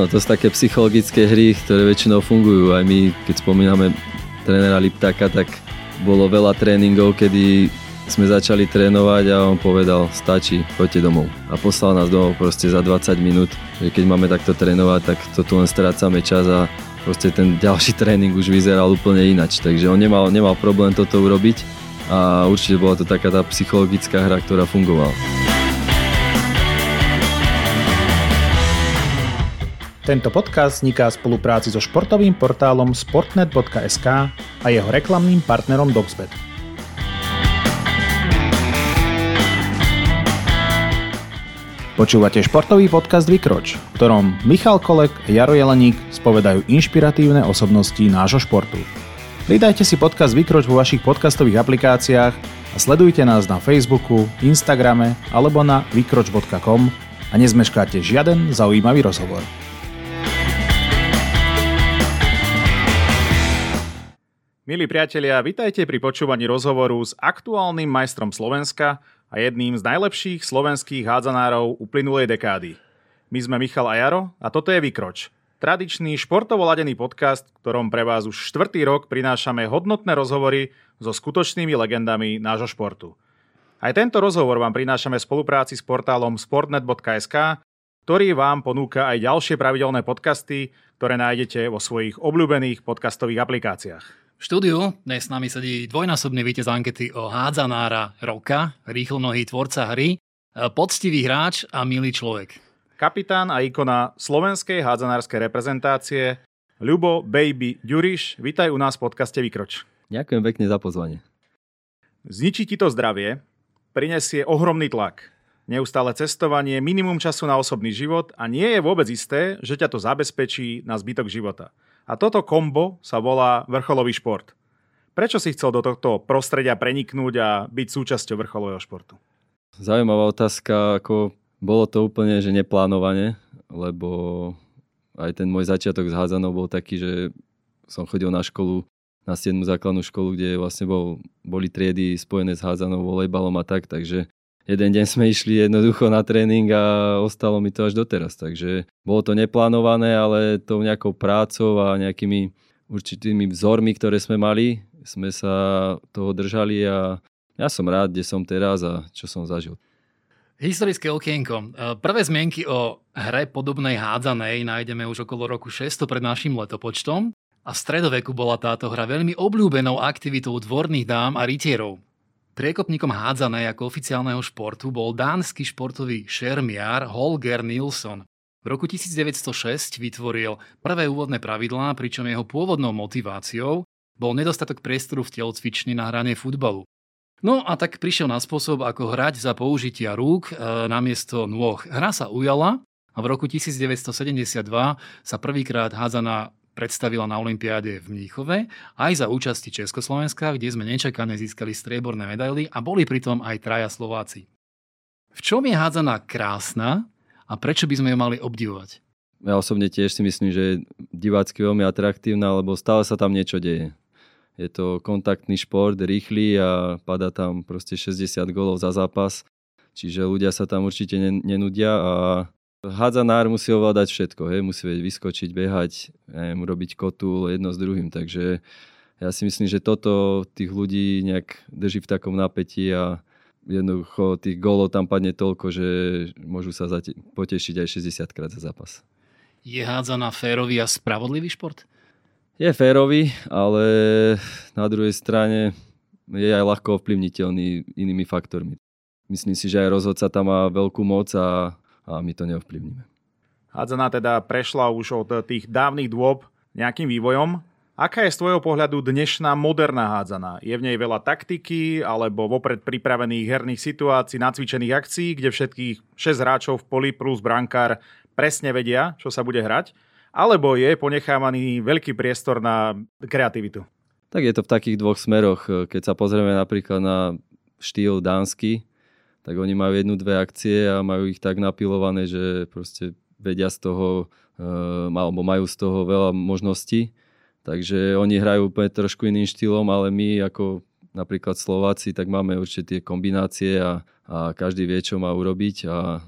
Áno, to sú také psychologické hry, ktoré väčšinou fungujú. Aj my, keď spomíname trénera Liptáka, tak bolo veľa tréningov, kedy sme začali trénovať a on povedal, stačí, poďte domov. A poslal nás domov proste za 20 minút. Keď máme takto trénovať, tak to tu len strácame čas a proste ten ďalší tréning už vyzeral úplne inač. Takže on nemal, nemal problém toto urobiť a určite bola to taká tá psychologická hra, ktorá fungovala. Tento podcast vzniká v spolupráci so športovým portálom sportnet.sk a jeho reklamným partnerom Doxbet. Počúvate športový podcast Vykroč, v ktorom Michal Kolek a Jaro Jeleník spovedajú inšpiratívne osobnosti nášho športu. Pridajte si podcast Vykroč vo vašich podcastových aplikáciách a sledujte nás na Facebooku, Instagrame alebo na vykroč.com a nezmeškáte žiaden zaujímavý rozhovor. Milí priatelia, vitajte pri počúvaní rozhovoru s aktuálnym majstrom Slovenska a jedným z najlepších slovenských hádzanárov uplynulej dekády. My sme Michal a Jaro a toto je Vykroč. Tradičný športovo ladený podcast, ktorom pre vás už štvrtý rok prinášame hodnotné rozhovory so skutočnými legendami nášho športu. Aj tento rozhovor vám prinášame v spolupráci s portálom sportnet.sk, ktorý vám ponúka aj ďalšie pravidelné podcasty, ktoré nájdete vo svojich obľúbených podcastových aplikáciách. V štúdiu dnes s nami sedí dvojnásobný víťaz ankety o hádzanára roka, rýchlonohý tvorca hry, e, poctivý hráč a milý človek. Kapitán a ikona slovenskej hádzanárskej reprezentácie Ľubo Baby Ďuriš, vítaj u nás v podcaste Vykroč. Ďakujem pekne za pozvanie. Zničí ti to zdravie, prinesie ohromný tlak, neustále cestovanie, minimum času na osobný život a nie je vôbec isté, že ťa to zabezpečí na zbytok života. A toto kombo sa volá vrcholový šport. Prečo si chcel do tohto prostredia preniknúť a byť súčasťou vrcholového športu? Zaujímavá otázka, ako bolo to úplne, že neplánovane, lebo aj ten môj začiatok s hádzanou bol taký, že som chodil na školu, na 7. základnú školu, kde vlastne bol, boli triedy spojené s hádzanou, volejbalom a tak, takže jeden deň sme išli jednoducho na tréning a ostalo mi to až doteraz. Takže bolo to neplánované, ale tou nejakou prácou a nejakými určitými vzormi, ktoré sme mali, sme sa toho držali a ja som rád, kde som teraz a čo som zažil. Historické okienko. Prvé zmienky o hre podobnej hádzanej nájdeme už okolo roku 600 pred našim letopočtom a v stredoveku bola táto hra veľmi obľúbenou aktivitou dvorných dám a rytierov. Priekopníkom hádzanej ako oficiálneho športu bol dánsky športový šermiar Holger Nilsson. V roku 1906 vytvoril prvé úvodné pravidlá, pričom jeho pôvodnou motiváciou bol nedostatok priestoru v telocvični na hranie futbalu. No a tak prišiel na spôsob, ako hrať za použitia rúk e, namiesto nôh. Hra sa ujala a v roku 1972 sa prvýkrát hádzaná predstavila na Olympiáde v Mníchove aj za účasti Československa, kde sme nečakane získali strieborné medaily a boli pritom aj traja Slováci. V čom je hádzaná krásna a prečo by sme ju mali obdivovať? Ja osobne tiež si myslím, že je divácky veľmi atraktívna, lebo stále sa tam niečo deje. Je to kontaktný šport, rýchly a pada tam proste 60 golov za zápas. Čiže ľudia sa tam určite nenudia a Hádzanár musí ovládať všetko, hej, musí vedieť vyskočiť, behať, neviem, robiť kotul jedno s druhým, takže ja si myslím, že toto tých ľudí nejak drží v takom napätí a jednoducho tých gólov tam padne toľko, že môžu sa zate- potešiť aj 60 krát za zápas. Je hádzaná férový a spravodlivý šport? Je férový, ale na druhej strane je aj ľahko ovplyvniteľný inými faktormi. Myslím si, že aj rozhodca tam má veľkú moc a a my to neovplyvníme. Hádzaná teda prešla už od tých dávnych dôb nejakým vývojom. Aká je z tvojho pohľadu dnešná moderná hádzaná? Je v nej veľa taktiky alebo vopred pripravených herných situácií, nacvičených akcií, kde všetkých 6 hráčov v poli plus brankár presne vedia, čo sa bude hrať? Alebo je ponechávaný veľký priestor na kreativitu? Tak je to v takých dvoch smeroch. Keď sa pozrieme napríklad na štýl dánsky, tak oni majú jednu, dve akcie a majú ich tak napilované, že proste vedia z toho, uh, alebo majú z toho veľa možností. Takže oni hrajú úplne trošku iným štýlom, ale my ako napríklad Slováci, tak máme určite tie kombinácie a, a každý vie, čo má urobiť a,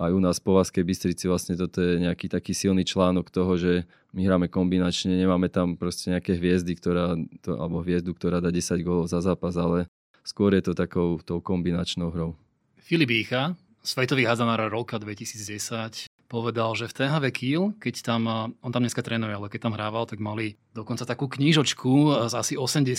aj u nás po Vaskej Bystrici vlastne toto je nejaký taký silný článok toho, že my hráme kombinačne, nemáme tam proste nejaké hviezdy, ktorá, to, alebo hviezdu, ktorá dá 10 gólov za zápas, ale skôr je to takou tou kombinačnou hrou. Filip Ícha, svetový hazanár roka 2010, povedal, že v THV Kiel, keď tam, on tam dneska trénuje, ale keď tam hrával, tak mali dokonca takú knížočku s asi 80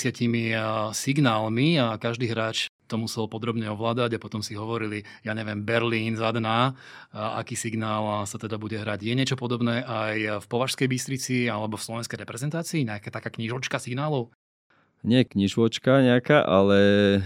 signálmi a každý hráč to musel podrobne ovládať a potom si hovorili, ja neviem, Berlín, Zadná, aký signál sa teda bude hrať. Je niečo podobné aj v Považskej Bystrici alebo v slovenskej reprezentácii? Nejaká taká knižočka signálov? Nie knižočka nejaká, ale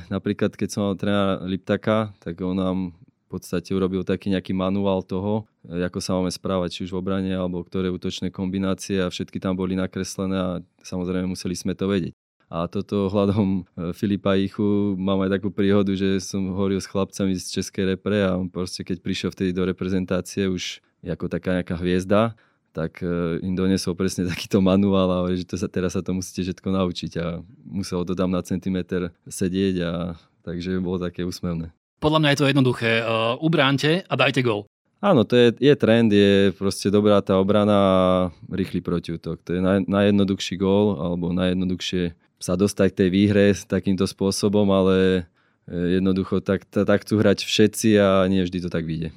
napríklad keď som mal trénera Liptaka, tak on nám v podstate urobil taký nejaký manuál toho, ako sa máme správať, či už v obrane, alebo ktoré útočné kombinácie a všetky tam boli nakreslené a samozrejme museli sme to vedieť. A toto hľadom e, Filipa Ichu mám aj takú príhodu, že som hovoril s chlapcami z Českej repre a on proste keď prišiel vtedy do reprezentácie už ako taká nejaká hviezda, tak e, im donesol presne takýto manuál a že to sa, teraz sa to musíte všetko naučiť a muselo to tam na centimeter sedieť a takže bolo také úsmevné. Podľa mňa je to jednoduché. Uh, ubránte a dajte gol. Áno, to je, je trend, je proste dobrá tá obrana a rýchly protiútok. To je naj, najjednoduchší gól alebo najjednoduchšie sa dostať k tej výhre takýmto spôsobom, ale e, jednoducho tak, tak chcú hrať všetci a nie vždy to tak vyjde.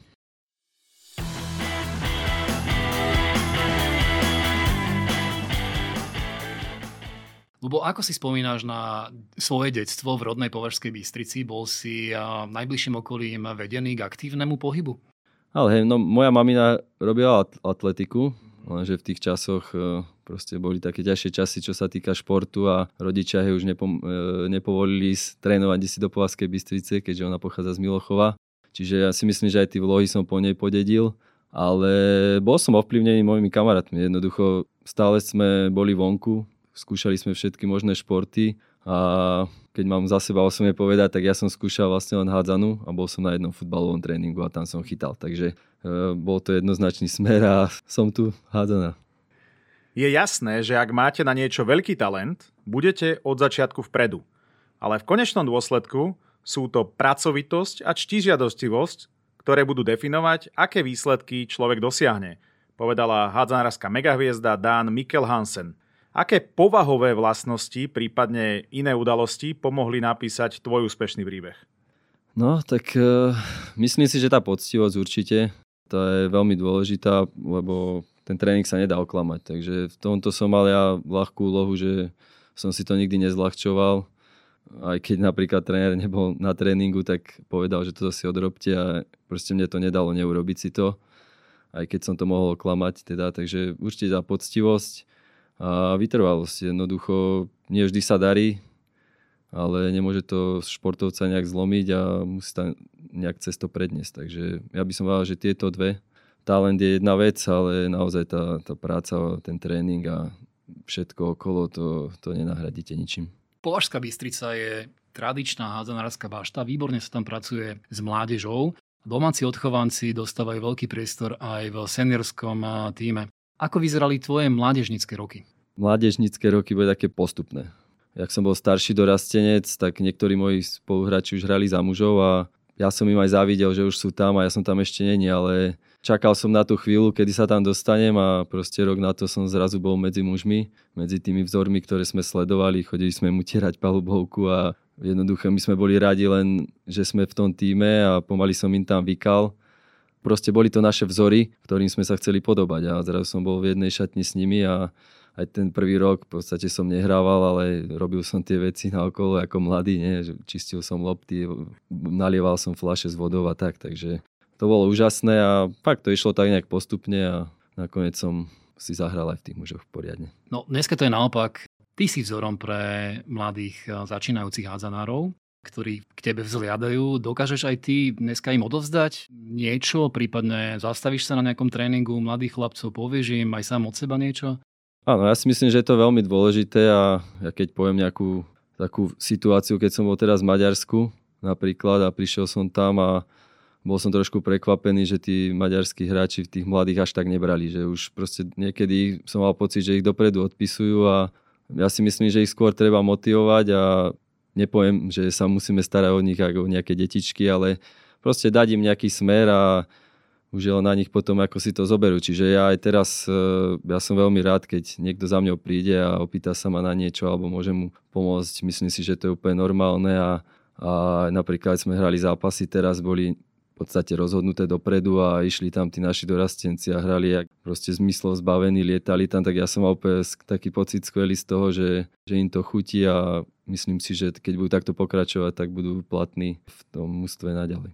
Lebo ako si spomínaš na svoje detstvo v rodnej Považskej Bystrici? Bol si najbližším okolím vedený k aktívnemu pohybu? Ale hej, no moja mamina robila atletiku, lenže v tých časoch e, proste boli také ťažšie časy, čo sa týka športu a rodičia už nepo, e, nepovolili trénovať si do Povazkej Bystrice, keďže ona pochádza z Milochova. Čiže ja si myslím, že aj tie vlohy som po nej podedil, ale bol som ovplyvnený mojimi kamarátmi. Jednoducho stále sme boli vonku, skúšali sme všetky možné športy a keď mám za seba osobne povedať, tak ja som skúšal vlastne len hádzanú a bol som na jednom futbalovom tréningu a tam som chytal. Takže e, bol to jednoznačný smer a som tu hádzaná. Je jasné, že ak máte na niečo veľký talent, budete od začiatku vpredu. Ale v konečnom dôsledku sú to pracovitosť a čtížiadostivosť, ktoré budú definovať, aké výsledky človek dosiahne, povedala hádzanárska megahviezda Dan Mikkel Hansen – Aké povahové vlastnosti, prípadne iné udalosti pomohli napísať tvoj úspešný príbeh? No, tak uh, myslím si, že tá poctivosť určite, tá je veľmi dôležitá, lebo ten tréning sa nedá oklamať. Takže v tomto som mal ja ľahkú úlohu, že som si to nikdy nezľahčoval. Aj keď napríklad tréner nebol na tréningu, tak povedal, že to si odrobte a proste mne to nedalo neurobiť si to. Aj keď som to mohol oklamať teda, takže určite tá poctivosť a vytrvalosť. Jednoducho nie vždy sa darí, ale nemôže to športovca nejak zlomiť a musí tam nejak cesto predniesť. Takže ja by som povedal, že tieto dve, talent je jedna vec, ale naozaj tá, tá práca, ten tréning a všetko okolo, to, to nenahradíte ničím. Považská Bystrica je tradičná hádzanárska bašta, výborne sa tam pracuje s mládežou. Domáci odchovanci dostávajú veľký priestor aj v seniorskom týme. Ako vyzerali tvoje mládežnické roky? Mládežnické roky boli také postupné. Jak som bol starší dorastenec, tak niektorí moji spoluhráči už hrali za mužov a ja som im aj závidel, že už sú tam a ja som tam ešte není, ale čakal som na tú chvíľu, kedy sa tam dostanem a proste rok na to som zrazu bol medzi mužmi, medzi tými vzormi, ktoré sme sledovali, chodili sme mu tierať palubovku a jednoducho my sme boli radi len, že sme v tom týme a pomaly som im tam vykal proste boli to naše vzory, ktorým sme sa chceli podobať a zrazu som bol v jednej šatni s nimi a aj ten prvý rok v podstate som nehrával, ale robil som tie veci na okolo ako mladý, nie? Čistil som lopty, nalieval som flaše s vodou a tak, takže to bolo úžasné a fakt to išlo tak nejak postupne a nakoniec som si zahral aj v tých mužoch poriadne. No dneska to je naopak. Ty si vzorom pre mladých začínajúcich hádzanárov ktorí k tebe vzliadajú. Dokážeš aj ty dneska im odovzdať niečo, prípadne zastavíš sa na nejakom tréningu mladých chlapcov, povieš im aj sám od seba niečo? Áno, ja si myslím, že je to veľmi dôležité a ja keď poviem nejakú takú situáciu, keď som bol teraz v Maďarsku napríklad a prišiel som tam a bol som trošku prekvapený, že tí maďarskí hráči v tých mladých až tak nebrali, že už proste niekedy som mal pocit, že ich dopredu odpisujú a ja si myslím, že ich skôr treba motivovať a nepoviem, že sa musíme starať o nich ako o nejaké detičky, ale proste dať im nejaký smer a už je na nich potom, ako si to zoberú. Čiže ja aj teraz, eh, ja som veľmi rád, keď niekto za mňou príde a opýta sa ma na niečo, alebo môže mu pomôcť. Myslím si, že to je úplne normálne a, a napríklad sme hrali zápasy, teraz boli v podstate rozhodnuté dopredu a išli tam tí naši dorastenci a hrali jak proste zmyslov zbavení, lietali tam, tak ja som mal úplne taký pocit skvelý z toho, že, že im to chutí a myslím si, že keď budú takto pokračovať, tak budú platní v tom mústve naďalej.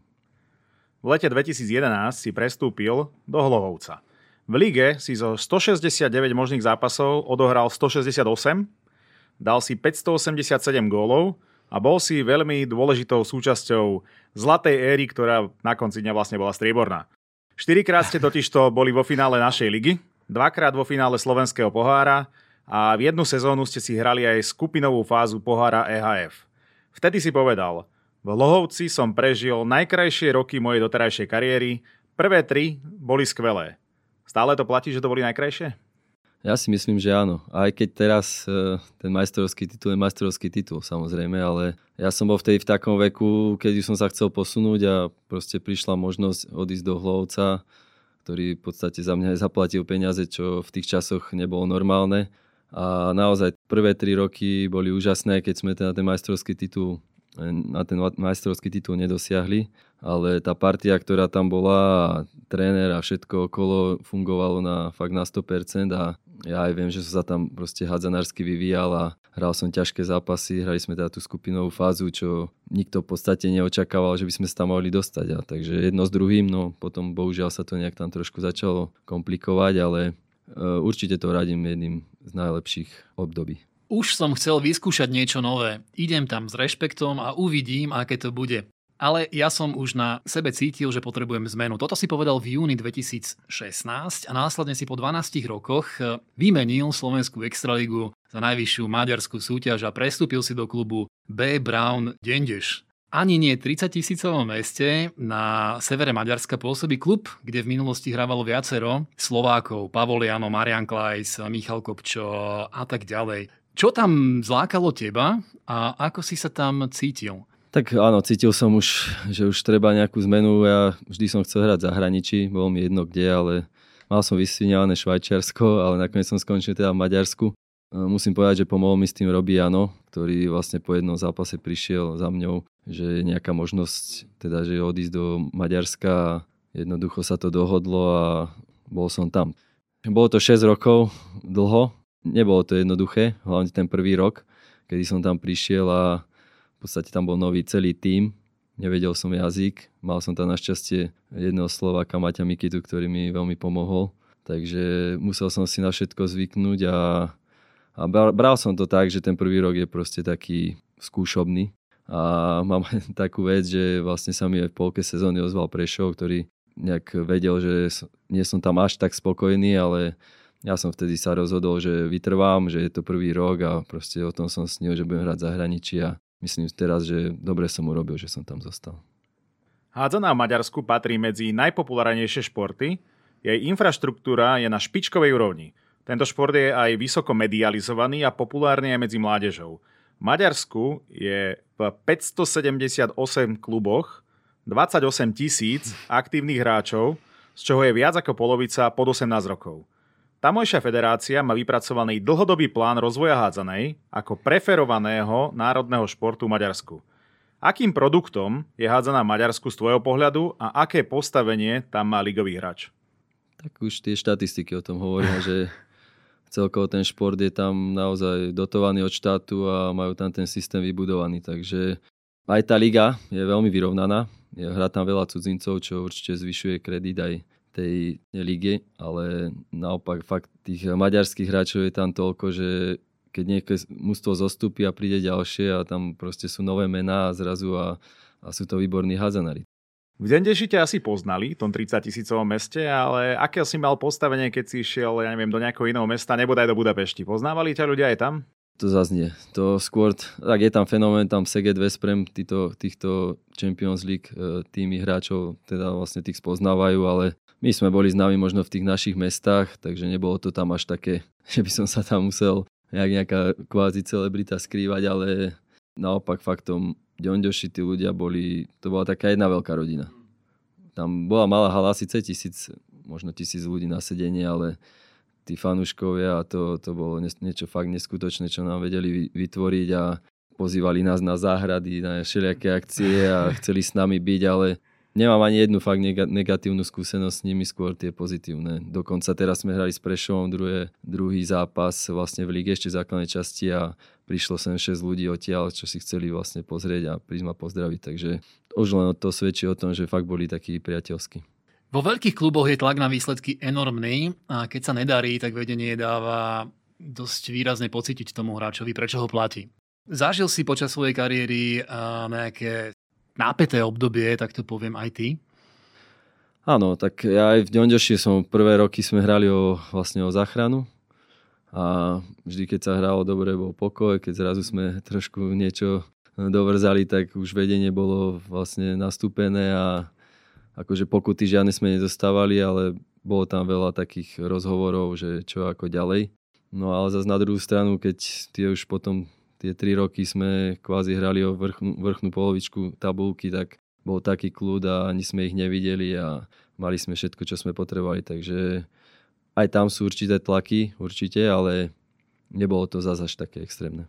V lete 2011 si prestúpil do Hlohovca. V lige si zo 169 možných zápasov odohral 168, dal si 587 gólov a bol si veľmi dôležitou súčasťou zlatej éry, ktorá na konci dňa vlastne bola strieborná. Štyrikrát ste totižto boli vo finále našej ligy, dvakrát vo finále slovenského pohára a v jednu sezónu ste si hrali aj skupinovú fázu pohára EHF. Vtedy si povedal – v Lohovci som prežil najkrajšie roky mojej doterajšej kariéry. Prvé tri boli skvelé. Stále to platí, že to boli najkrajšie? Ja si myslím, že áno. Aj keď teraz e, ten majstrovský titul je majstrovský titul, samozrejme, ale ja som bol vtedy v takom veku, keď som sa chcel posunúť a proste prišla možnosť odísť do Hlovca, ktorý v podstate za mňa zaplatil peniaze, čo v tých časoch nebolo normálne. A naozaj prvé tri roky boli úžasné, keď sme ten, ten majstrovský titul na ten majstrovský titul nedosiahli, ale tá partia, ktorá tam bola, tréner a všetko okolo fungovalo na fakt na 100% a ja aj viem, že som sa tam proste hadzanársky vyvíjal a hral som ťažké zápasy, hrali sme teda tú skupinovú fázu, čo nikto v podstate neočakával, že by sme sa tam mohli dostať. A takže jedno s druhým, no potom bohužiaľ sa to nejak tam trošku začalo komplikovať, ale e, určite to radím jedným z najlepších období už som chcel vyskúšať niečo nové. Idem tam s rešpektom a uvidím, aké to bude. Ale ja som už na sebe cítil, že potrebujem zmenu. Toto si povedal v júni 2016 a následne si po 12 rokoch eh, vymenil Slovenskú extraligu za najvyššiu maďarskú súťaž a prestúpil si do klubu B. Brown Dendeš. Ani nie 30 tisícovom meste na severe Maďarska pôsobí klub, kde v minulosti hrávalo viacero Slovákov, Pavoliano, Marian Klajs, Michal Kopčo a tak ďalej. Čo tam zlákalo teba a ako si sa tam cítil? Tak áno, cítil som už, že už treba nejakú zmenu. Ja vždy som chcel hrať v zahraničí, bolo mi jedno kde, ale mal som vysviniané Švajčiarsko, ale nakoniec som skončil teda v Maďarsku. Musím povedať, že pomohol mi s tým Robi Jano, ktorý vlastne po jednom zápase prišiel za mňou, že je nejaká možnosť, teda, že odísť do Maďarska jednoducho sa to dohodlo a bol som tam. Bolo to 6 rokov dlho, nebolo to jednoduché, hlavne ten prvý rok, kedy som tam prišiel a v podstate tam bol nový celý tím, nevedel som jazyk, mal som tam našťastie jedného Slováka, Maťa Mikitu, ktorý mi veľmi pomohol, takže musel som si na všetko zvyknúť a, a bral som to tak, že ten prvý rok je proste taký skúšobný a mám takú vec, že vlastne sa mi aj v polke sezóny ozval Prešov, ktorý nejak vedel, že nie som tam až tak spokojný, ale ja som vtedy sa rozhodol, že vytrvám, že je to prvý rok a proste o tom som snil, že budem hrať zahraničí a myslím teraz, že dobre som urobil, že som tam zostal. Hádzaná v Maďarsku patrí medzi najpopulárnejšie športy. Jej infraštruktúra je na špičkovej úrovni. Tento šport je aj vysoko medializovaný a populárny aj medzi mládežou. Maďarsku je v 578 kluboch 28 tisíc aktívnych hráčov, z čoho je viac ako polovica pod 18 rokov. Tamojšia federácia má vypracovaný dlhodobý plán rozvoja hádzanej ako preferovaného národného športu v Maďarsku. Akým produktom je hádzaná v Maďarsku z tvojho pohľadu a aké postavenie tam má ligový hráč? Tak už tie štatistiky o tom hovoria, že celkovo ten šport je tam naozaj dotovaný od štátu a majú tam ten systém vybudovaný, takže aj tá liga je veľmi vyrovnaná. Hrá tam veľa cudzincov, čo určite zvyšuje kredit aj tej lige, ale naopak fakt tých maďarských hráčov je tam toľko, že keď nejaké mústvo zostúpi a príde ďalšie a tam proste sú nové mená a zrazu a, a sú to výborní házanári. V Dendeši ťa asi poznali, v tom 30 tisícovom meste, ale aké si mal postavenie, keď si išiel, ja neviem, do nejakého iného mesta, nebodaj do Budapešti? Poznávali ťa ľudia aj tam? To zaznie. To skôr, tak je tam fenomén, tam Seged Vesprem, týchto, týchto Champions League e, týmy hráčov teda vlastne tých spoznávajú, ale my sme boli známi možno v tých našich mestách, takže nebolo to tam až také, že by som sa tam musel jak nejaká kvázi celebrita skrývať, ale naopak faktom Ďonďoši tí ľudia boli, to bola taká jedna veľká rodina. tam bola malá hala, síce tisíc, možno tisíc ľudí na sedenie, ale tí fanúškovia a to, to bolo niečo fakt neskutočné, čo nám vedeli vytvoriť a pozývali nás na záhrady, na všelijaké akcie a chceli s nami byť, ale nemám ani jednu fakt negatívnu skúsenosť s nimi, skôr tie pozitívne. Dokonca teraz sme hrali s Prešovom druhé, druhý zápas vlastne v lige ešte základnej časti a prišlo sem 6 ľudí odtiaľ, čo si chceli vlastne pozrieť a prísť ma pozdraviť. Takže už len to svedčí o tom, že fakt boli takí priateľskí. Vo veľkých kluboch je tlak na výsledky enormný a keď sa nedarí, tak vedenie dáva dosť výrazne pocítiť tomu hráčovi, prečo ho platí. Zažil si počas svojej kariéry nejaké nápeté obdobie, tak to poviem aj ty? Áno, tak ja aj v Ďonďoši som prvé roky sme hrali o, vlastne o záchranu a vždy keď sa hralo dobre, bol pokoj, keď zrazu sme trošku niečo dovrzali, tak už vedenie bolo vlastne nastúpené a akože pokuty žiadne sme nedostávali, ale bolo tam veľa takých rozhovorov, že čo ako ďalej. No ale zase na druhú stranu, keď tie už potom tie tri roky sme kvázi hrali o vrchnú, vrchnú polovičku tabulky, tak bol taký kľud a ani sme ich nevideli a mali sme všetko, čo sme potrebovali. Takže aj tam sú určité tlaky, určite, ale nebolo to zase až také extrémne.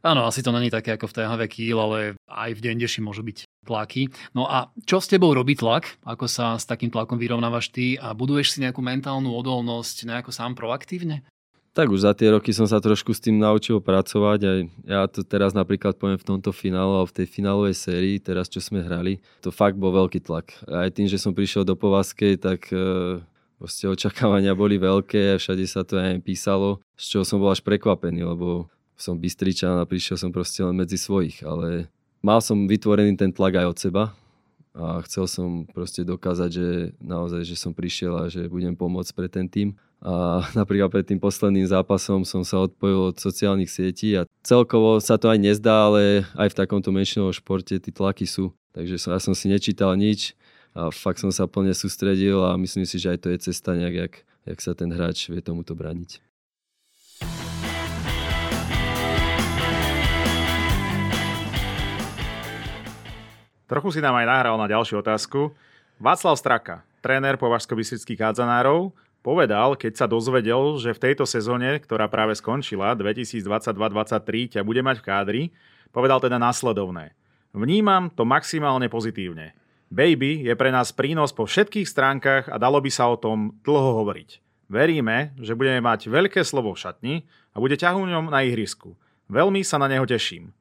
Áno, asi to není také ako v THV Kiel, ale aj v Dendeši môžu byť tlaky. No a čo s tebou robí tlak? Ako sa s takým tlakom vyrovnávaš ty a buduješ si nejakú mentálnu odolnosť nejako sám proaktívne? Tak už za tie roky som sa trošku s tým naučil pracovať. Aj ja to teraz napríklad poviem v tomto finále alebo v tej finálovej sérii, teraz čo sme hrali, to fakt bol veľký tlak. Aj tým, že som prišiel do Povazkej, tak e, proste očakávania boli veľké a všade sa to aj písalo, z čoho som bol až prekvapený, lebo som Bystričan a prišiel som proste len medzi svojich, ale mal som vytvorený ten tlak aj od seba, a chcel som proste dokázať, že naozaj, že som prišiel a že budem pomôcť pre ten tým. A napríklad pred tým posledným zápasom som sa odpojil od sociálnych sietí a celkovo sa to aj nezdá, ale aj v takomto menšinovom športe tí tlaky sú. Takže som, ja som si nečítal nič a fakt som sa plne sústredil a myslím si, že aj to je cesta nejak, jak, jak sa ten hráč vie tomuto braniť. Trochu si nám aj nahral na ďalšiu otázku. Václav Straka, tréner považsko-bystrických hádzanárov, povedal, keď sa dozvedel, že v tejto sezóne, ktorá práve skončila, 2022-2023, ťa bude mať v kádri, povedal teda následovné. Vnímam to maximálne pozitívne. Baby je pre nás prínos po všetkých stránkach a dalo by sa o tom dlho hovoriť. Veríme, že budeme mať veľké slovo v šatni a bude ťahúňom na ihrisku. Veľmi sa na neho teším.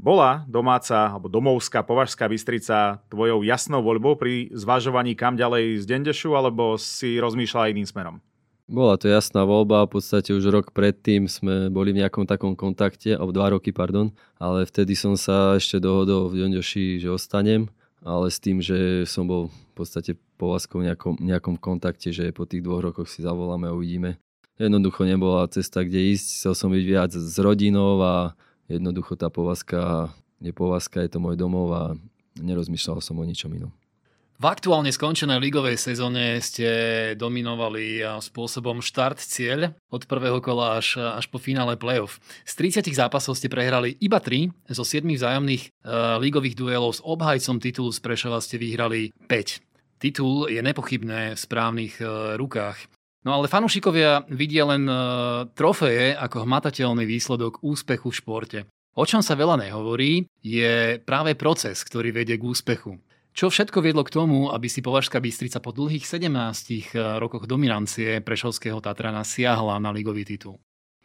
Bola domáca alebo domovská Považská Bystrica tvojou jasnou voľbou pri zvažovaní kam ďalej z Dendešu alebo si rozmýšľala iným smerom? Bola to jasná voľba, v podstate už rok predtým sme boli v nejakom takom kontakte, alebo dva roky, pardon, ale vtedy som sa ešte dohodol v Dendeši, že ostanem, ale s tým, že som bol v podstate povazkou v nejakom, nejakom kontakte, že po tých dvoch rokoch si zavoláme a uvidíme. Jednoducho nebola cesta, kde ísť, chcel som byť viac s rodinou a jednoducho tá povazka je povazka, je to môj domov a nerozmýšľal som o ničom inom. V aktuálne skončenej ligovej sezóne ste dominovali spôsobom štart cieľ od prvého kola až, až po finále playoff. Z 30 zápasov ste prehrali iba 3, zo 7 vzájomných uh, ligových duelov s obhajcom titulu z Prešova ste vyhrali 5. Titul je nepochybné v správnych uh, rukách. No ale fanúšikovia vidia len uh, trofeje ako hmatateľný výsledok úspechu v športe. O čom sa veľa nehovorí, je práve proces, ktorý vedie k úspechu. Čo všetko viedlo k tomu, aby si Považská Bystrica po dlhých 17 eh, rokoch dominancie Prešovského Tatrana siahla na ligový titul?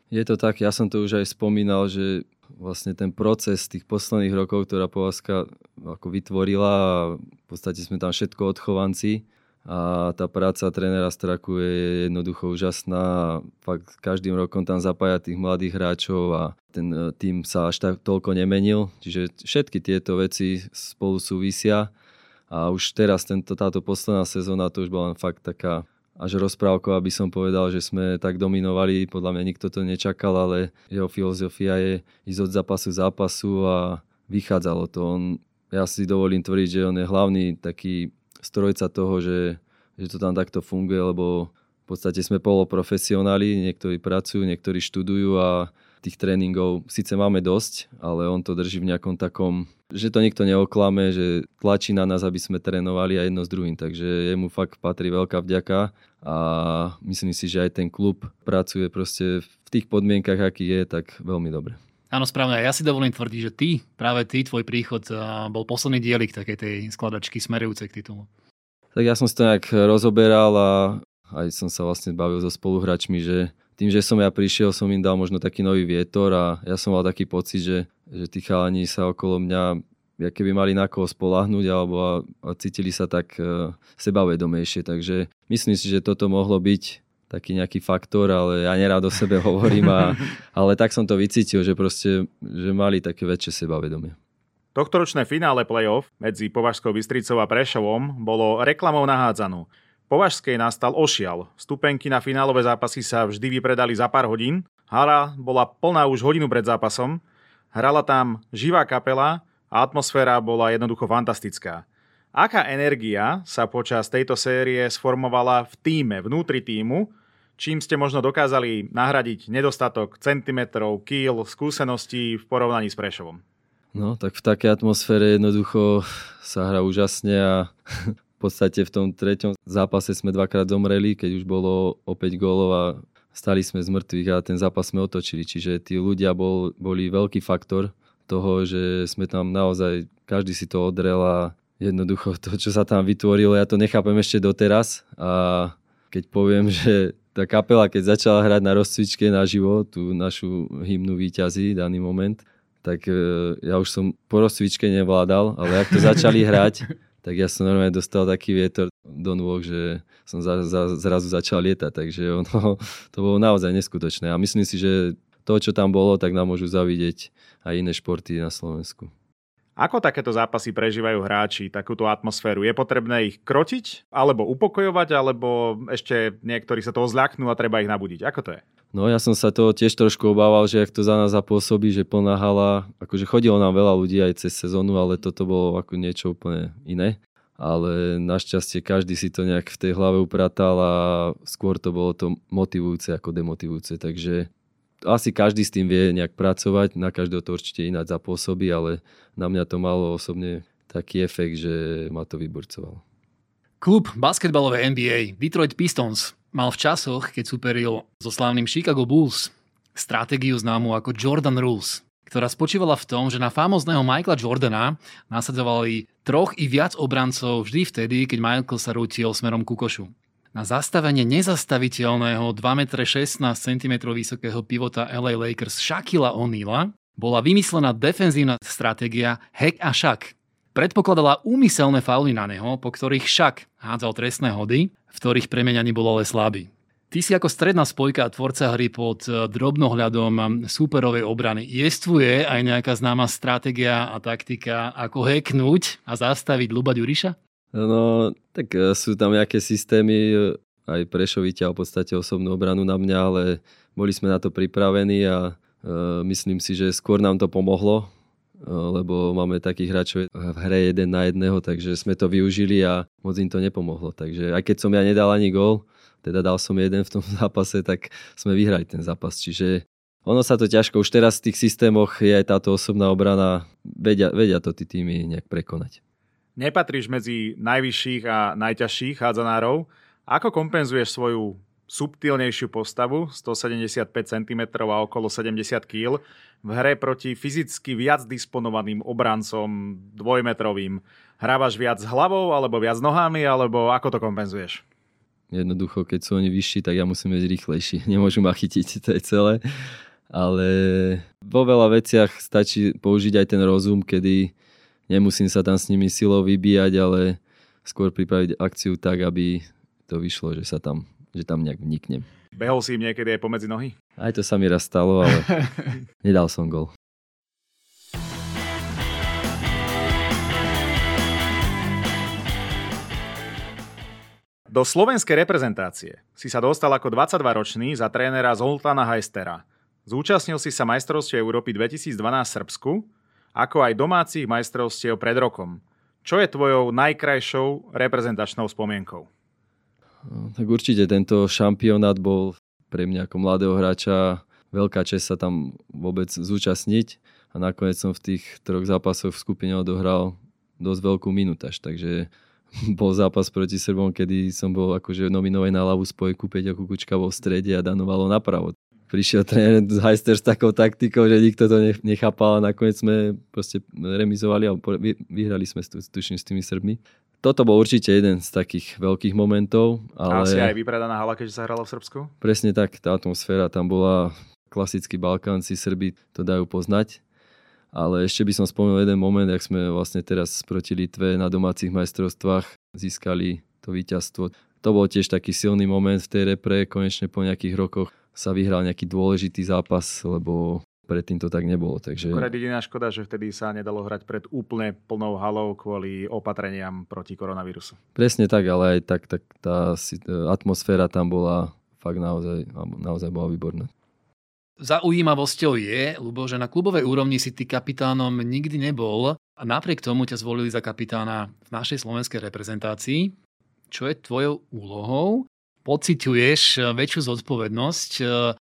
Je to tak, ja som to už aj spomínal, že vlastne ten proces tých posledných rokov, ktorá Povazka ako vytvorila v podstate sme tam všetko odchovanci, a tá práca trénera Straku je jednoducho úžasná. Fakt každým rokom tam zapája tých mladých hráčov a ten e, tým sa až tak toľko nemenil. Čiže všetky tieto veci spolu súvisia a už teraz tento, táto posledná sezóna to už bola fakt taká až rozprávkou, aby som povedal, že sme tak dominovali. Podľa mňa nikto to nečakal, ale jeho filozofia je ísť od zápasu zápasu a vychádzalo to. On, ja si dovolím tvrdiť, že on je hlavný taký strojca toho, že, že to tam takto funguje, lebo v podstate sme poloprofesionáli, niektorí pracujú, niektorí študujú a tých tréningov síce máme dosť, ale on to drží v nejakom takom, že to nikto neoklame, že tlačí na nás, aby sme trénovali aj jedno s druhým. Takže jemu fakt patrí veľká vďaka a myslím si, že aj ten klub pracuje proste v tých podmienkach, aký je, tak veľmi dobre. Áno, správne. Ja si dovolím tvrdiť, že ty, práve ty, tvoj príchod bol posledný dielik takej tej skladačky smerujúcej k titulu. Tak ja som si to nejak rozoberal a aj som sa vlastne bavil so spoluhráčmi, že tým, že som ja prišiel, som im dal možno taký nový vietor a ja som mal taký pocit, že, že tí chalani sa okolo mňa ja keby mali na koho spolahnuť alebo a, a cítili sa tak uh, sebavedomejšie. Takže myslím si, že toto mohlo byť taký nejaký faktor, ale ja nerád o sebe hovorím, a, ale tak som to vycítil, že proste že mali také väčšie sebavedomie. Tohtoročné finále play-off medzi Považskou Bystricou a Prešovom bolo reklamou nahádzanú. Považskej nastal ošial. Stupenky na finálové zápasy sa vždy vypredali za pár hodín. Hala bola plná už hodinu pred zápasom. Hrala tam živá kapela a atmosféra bola jednoducho fantastická. Aká energia sa počas tejto série sformovala v týme, vnútri týmu, čím ste možno dokázali nahradiť nedostatok centimetrov, kýl, skúseností v porovnaní s Prešovom? No, tak v takej atmosfére jednoducho sa hrá úžasne a v podstate v tom treťom zápase sme dvakrát zomreli, keď už bolo opäť gólov a stali sme z mŕtvych a ten zápas sme otočili. Čiže tí ľudia bol, boli veľký faktor toho, že sme tam naozaj, každý si to odrel a jednoducho to, čo sa tam vytvorilo, ja to nechápem ešte doteraz a keď poviem, že tá kapela, keď začala hrať na rozcvičke naživo, tú našu hymnu výťazí daný moment, tak e, ja už som po rozcvičke nevládal, ale ak to začali hrať, tak ja som normálne dostal taký vietor do nôh, že som za, za, zrazu začal lietať, takže ono, to bolo naozaj neskutočné. A myslím si, že to, čo tam bolo, tak nám môžu zavidieť aj iné športy na Slovensku. Ako takéto zápasy prežívajú hráči, takúto atmosféru? Je potrebné ich krotiť, alebo upokojovať, alebo ešte niektorí sa toho zľaknú a treba ich nabudiť? Ako to je? No ja som sa toho tiež trošku obával, že ak to za nás zapôsobí, že plná hala, akože chodilo nám veľa ľudí aj cez sezónu, ale toto bolo ako niečo úplne iné. Ale našťastie každý si to nejak v tej hlave upratal a skôr to bolo to motivujúce ako demotivujúce. Takže asi každý s tým vie nejak pracovať, na každého to určite ináč zapôsobí, ale na mňa to malo osobne taký efekt, že ma to vyburcovalo. Klub basketbalovej NBA Detroit Pistons mal v časoch, keď superil so slávnym Chicago Bulls, stratégiu známu ako Jordan Rules, ktorá spočívala v tom, že na famózneho Michaela Jordana nasadzovali troch i viac obrancov vždy vtedy, keď Michael sa rútil smerom ku košu. Na zastavenie nezastaviteľného 2,16 cm vysokého pivota LA Lakers Shaquilla O'Neala bola vymyslená defenzívna stratégia hack a šak, predpokladala úmyselné fauly na neho, po ktorých však hádzal trestné hody, v ktorých premenianí bol ale slabý. Ty si ako stredná spojka a tvorca hry pod eh, drobnohľadom súperovej obrany. Jestvuje aj nejaká známa stratégia a taktika, ako heknúť a zastaviť Luba Ďuriša? No, tak eh, sú tam nejaké systémy, aj Prešovi v podstate osobnú obranu na mňa, ale boli sme na to pripravení a myslím si, že skôr nám to pomohlo, lebo máme takých hráčov v hre jeden na jedného, takže sme to využili a moc im to nepomohlo. Takže aj keď som ja nedal ani gól, teda dal som jeden v tom zápase, tak sme vyhrali ten zápas. Čiže ono sa to ťažko, už teraz v tých systémoch je aj táto osobná obrana, vedia, vedia to tí týmy nejak prekonať. Nepatríš medzi najvyšších a najťažších hádzanárov. Ako kompenzuješ svoju subtilnejšiu postavu, 175 cm a okolo 70 kg, v hre proti fyzicky viac disponovaným obrancom dvojmetrovým. Hrávaš viac hlavou, alebo viac nohami, alebo ako to kompenzuješ? Jednoducho, keď sú oni vyšší, tak ja musím byť rýchlejší. Nemôžu ma chytiť, to je celé. Ale vo veľa veciach stačí použiť aj ten rozum, kedy nemusím sa tam s nimi silou vybíjať, ale skôr pripraviť akciu tak, aby to vyšlo, že sa tam že tam nejak vniknem. Behol si im niekedy aj pomedzi nohy? Aj to sa mi raz stalo, ale nedal som gol. Do slovenskej reprezentácie si sa dostal ako 22-ročný za trénera Zoltana Heistera. Zúčastnil si sa majstrovstiev Európy 2012 v Srbsku, ako aj domácich majstrovstiev pred rokom. Čo je tvojou najkrajšou reprezentačnou spomienkou? No, tak určite tento šampionát bol pre mňa ako mladého hráča veľká čest sa tam vôbec zúčastniť a nakoniec som v tých troch zápasoch v skupine odohral dosť veľkú minutáž, takže bol zápas proti Srbom, kedy som bol akože nominovaný na ľavú spojku, Peťa Kukučka bol v strede a danovalo napravo. Prišiel tréner z Heister s takou taktikou, že nikto to nechápal a nakoniec sme proste remizovali a vyhrali sme tuším s tými Srbmi toto bol určite jeden z takých veľkých momentov. Ale... A asi aj vypredaná hala, keďže sa hrala v Srbsku? Presne tak, tá atmosféra tam bola, klasickí Balkánci, Srby to dajú poznať. Ale ešte by som spomenul jeden moment, ak sme vlastne teraz proti Litve na domácich majstrovstvách získali to víťazstvo. To bol tiež taký silný moment v tej repre, konečne po nejakých rokoch sa vyhral nejaký dôležitý zápas, lebo predtým to tak nebolo. Takže... Akorát jediná škoda, že vtedy sa nedalo hrať pred úplne plnou halou kvôli opatreniam proti koronavírusu. Presne tak, ale aj tak, tak tá atmosféra tam bola fakt naozaj, naozaj bola výborná. Zaujímavosťou je, Lubo, že na klubovej úrovni si ty kapitánom nikdy nebol a napriek tomu ťa zvolili za kapitána v našej slovenskej reprezentácii. Čo je tvojou úlohou? Pociťuješ väčšiu zodpovednosť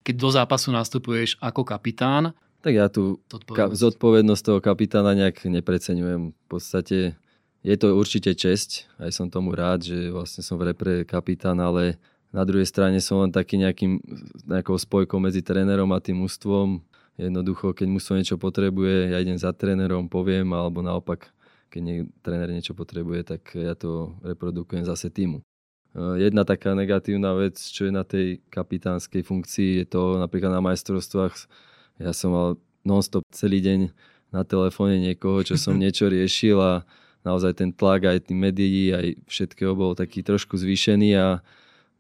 keď do zápasu nastupuješ ako kapitán. Tak ja tu zodpovednosť, ka- zodpovednosť toho kapitána nejak nepreceňujem. V podstate je to určite česť, aj som tomu rád, že vlastne som v repre kapitán, ale na druhej strane som len taký nejakým, nejakou spojkou medzi trénerom a tým ústvom. Jednoducho, keď mužstvo niečo potrebuje, ja idem za trénerom, poviem, alebo naopak, keď nie, tréner niečo potrebuje, tak ja to reprodukujem zase týmu. Jedna taká negatívna vec, čo je na tej kapitánskej funkcii, je to napríklad na majstrovstvách. Ja som mal non-stop celý deň na telefóne niekoho, čo som niečo riešil a naozaj ten tlak aj tým médií, aj všetkého bol taký trošku zvýšený a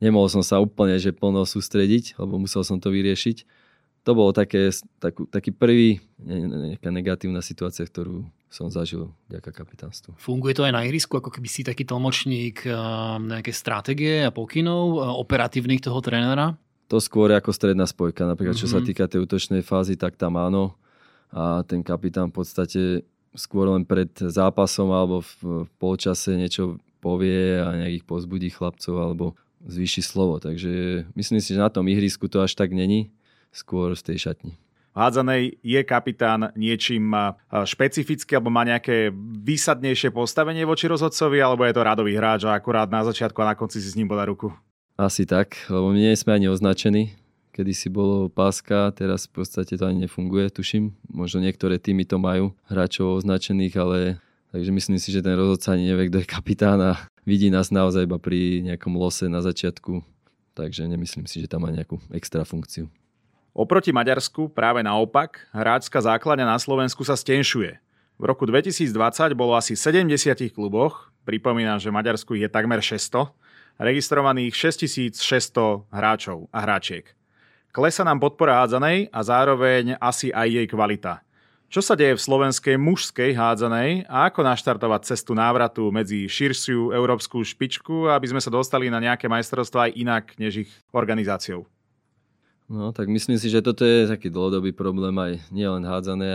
nemohol som sa úplne že plno sústrediť, lebo musel som to vyriešiť to bolo také, takú, taký prvý, nejaká negatívna situácia, ktorú som zažil vďaka kapitánstvu. Funguje to aj na ihrisku, ako keby si taký tlmočník eh, nejaké stratégie a pokynov eh, operatívnych toho trénera? To skôr ako stredná spojka. Napríklad, mm-hmm. čo sa mhm. týka tej útočnej fázy, tak tam áno. A ten kapitán v podstate skôr len pred zápasom alebo v polčase niečo povie a nejakých pozbudí chlapcov alebo zvýši slovo. Takže myslím si, že na tom ihrisku to až tak není skôr z tej šatni. Hádzanej je kapitán niečím špecifický alebo má nejaké výsadnejšie postavenie voči rozhodcovi alebo je to radový hráč a akurát na začiatku a na konci si s ním podá ruku? Asi tak, lebo my nie sme ani označení. Kedy si bolo páska, teraz v podstate to ani nefunguje, tuším. Možno niektoré týmy to majú hráčov označených, ale takže myslím si, že ten rozhodca ani nevie, kto je kapitán a vidí nás naozaj iba pri nejakom lose na začiatku. Takže nemyslím si, že tam má nejakú extra funkciu. Oproti Maďarsku práve naopak, hráčska základňa na Slovensku sa stenšuje. V roku 2020 bolo asi 70 kluboch, pripomínam, že Maďarsku je takmer 600, registrovaných 6600 hráčov a hráčiek. Klesa nám podpora hádzanej a zároveň asi aj jej kvalita. Čo sa deje v slovenskej mužskej hádzanej a ako naštartovať cestu návratu medzi širšiu európsku špičku, aby sme sa dostali na nejaké majstrovstvá aj inak než ich organizáciou? No, tak myslím si, že toto je taký dlhodobý problém aj nielen hádzané,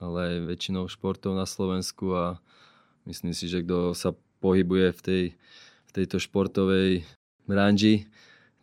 ale, aj väčšinou športov na Slovensku a myslím si, že kto sa pohybuje v, tej, v tejto športovej branži,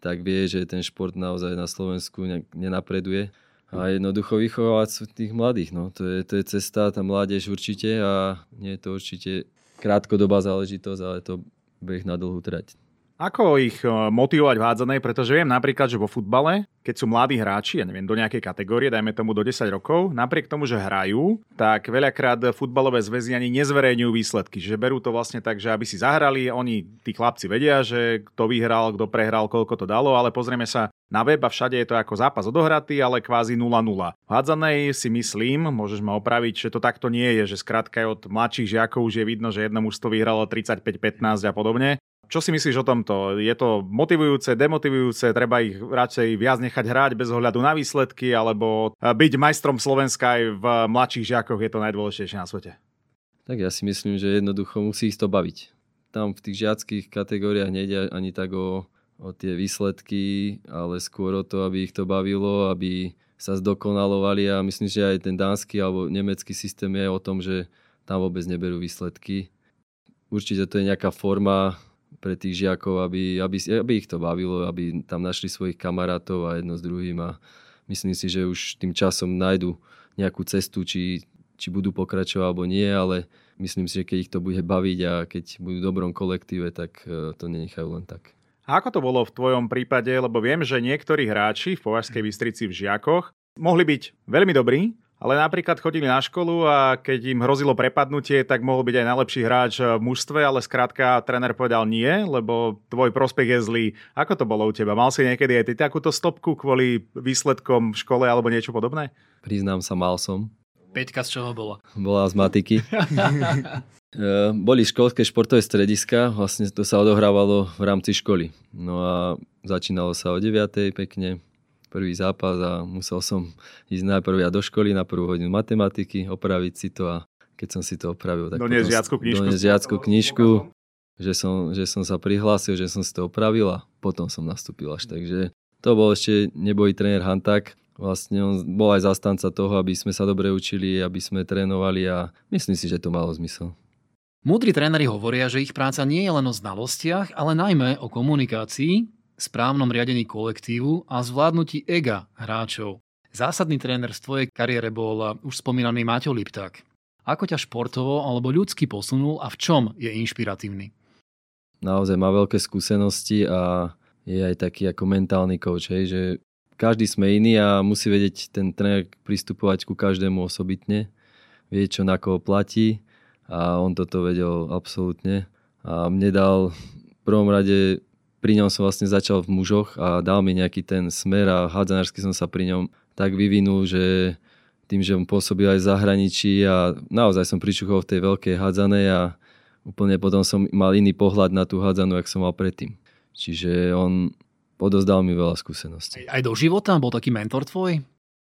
tak vie, že ten šport naozaj na Slovensku nenapreduje. A jednoducho vychovávať tých mladých. No. To, je, to je cesta, tá mládež určite a nie je to určite krátkodobá záležitosť, ale to beh na dlhú trať. Ako ich eh, motivovať v hádzanej, pretože viem napríklad, že vo futbale, keď sú mladí hráči, ja neviem, do nejakej kategórie, dajme tomu do 10 rokov, napriek tomu, že hrajú, tak veľakrát futbalové zväzy ani nezverejňujú výsledky. Že berú to vlastne tak, že aby si zahrali, oni, tí chlapci vedia, že kto vyhral, kto prehral, koľko to dalo, ale pozrieme sa na web a všade je to ako zápas odohratý, ale kvázi 0-0. V hádzanej si myslím, môžeš ma opraviť, že to takto nie je, že skrátka od mladších žiakov už je vidno, že jedno mužstvo vyhralo 35-15 a podobne. Čo si myslíš o tomto? Je to motivujúce, demotivujúce? Treba ich radšej viac nechať hrať bez ohľadu na výsledky, alebo byť majstrom Slovenska aj v mladších žiakoch je to najdôležitejšie na svete? Tak ja si myslím, že jednoducho musí ich to baviť. Tam v tých žiackých kategóriách nejde ani tak o, o tie výsledky, ale skôr o to, aby ich to bavilo, aby sa zdokonalovali a myslím, že aj ten dánsky alebo nemecký systém je o tom, že tam vôbec neberú výsledky. Určite to je nejaká forma pre tých žiakov, aby, aby, aby ich to bavilo, aby tam našli svojich kamarátov a jedno s druhým a myslím si, že už tým časom nájdu nejakú cestu, či, či budú pokračovať alebo nie, ale myslím si, že keď ich to bude baviť a keď budú v dobrom kolektíve, tak e, to nenechajú len tak. A ako to bolo v tvojom prípade? Lebo viem, že niektorí hráči v Považskej Bystrici v žiakoch mohli byť veľmi dobrí, ale napríklad chodili na školu a keď im hrozilo prepadnutie, tak mohol byť aj najlepší hráč v mužstve, ale skrátka tréner povedal nie, lebo tvoj prospech je zlý. Ako to bolo u teba? Mal si niekedy aj ty takúto stopku kvôli výsledkom v škole alebo niečo podobné? Priznám sa, mal som. Peťka z čoho bola? Bola z matiky. E, boli školské športové strediska, vlastne to sa odohrávalo v rámci školy. No a začínalo sa o 9. pekne, prvý zápas a musel som ísť najprv ja do školy na prvú hodinu matematiky, opraviť si to a keď som si to opravil, tak doniesť žiackú knižku, doniesť žiackú knižku že, som, že som sa prihlásil, že som si to opravil a potom som nastúpil až. Takže to bol ešte nebojí tréner Hantak. Vlastne on bol aj zastanca toho, aby sme sa dobre učili, aby sme trénovali a myslím si, že to malo zmysel. Múdri tréneri hovoria, že ich práca nie je len o znalostiach, ale najmä o komunikácii, správnom riadení kolektívu a zvládnutí ega hráčov. Zásadný tréner z tvojej kariére bol už spomínaný Maťo Lipták. Ako ťa športovo alebo ľudsky posunul a v čom je inšpiratívny? Naozaj má veľké skúsenosti a je aj taký ako mentálny coach, hej, že každý sme iný a musí vedieť ten tréner pristupovať ku každému osobitne, vie čo na koho platí a on toto vedel absolútne. A mne dal v prvom rade pri ňom som vlastne začal v mužoch a dal mi nejaký ten smer a hádzanársky som sa pri ňom tak vyvinul, že tým, že on pôsobil aj v zahraničí a naozaj som pričuchol v tej veľkej hádzanej a úplne potom som mal iný pohľad na tú hádzanú, jak som mal predtým. Čiže on odozdal mi veľa skúseností. Aj do života? Bol taký mentor tvoj?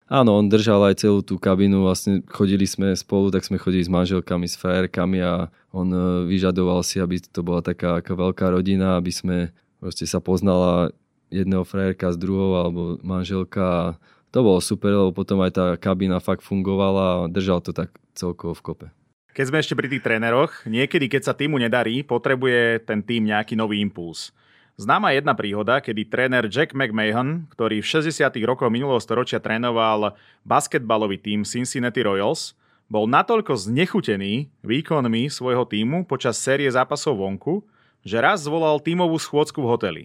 Áno, on držal aj celú tú kabinu, vlastne chodili sme spolu, tak sme chodili s manželkami, s frajerkami a on e, vyžadoval si, aby to bola taká veľká rodina, aby sme proste sa poznala jedného frajerka s druhou alebo manželka to bolo super, lebo potom aj tá kabína fakt fungovala a držal to tak celkovo v kope. Keď sme ešte pri tých tréneroch, niekedy, keď sa týmu nedarí, potrebuje ten tým nejaký nový impuls. Známa jedna príhoda, kedy tréner Jack McMahon, ktorý v 60. rokoch minulého storočia trénoval basketbalový tým Cincinnati Royals, bol natoľko znechutený výkonmi svojho týmu počas série zápasov vonku, že raz zvolal tímovú schôdzku v hoteli.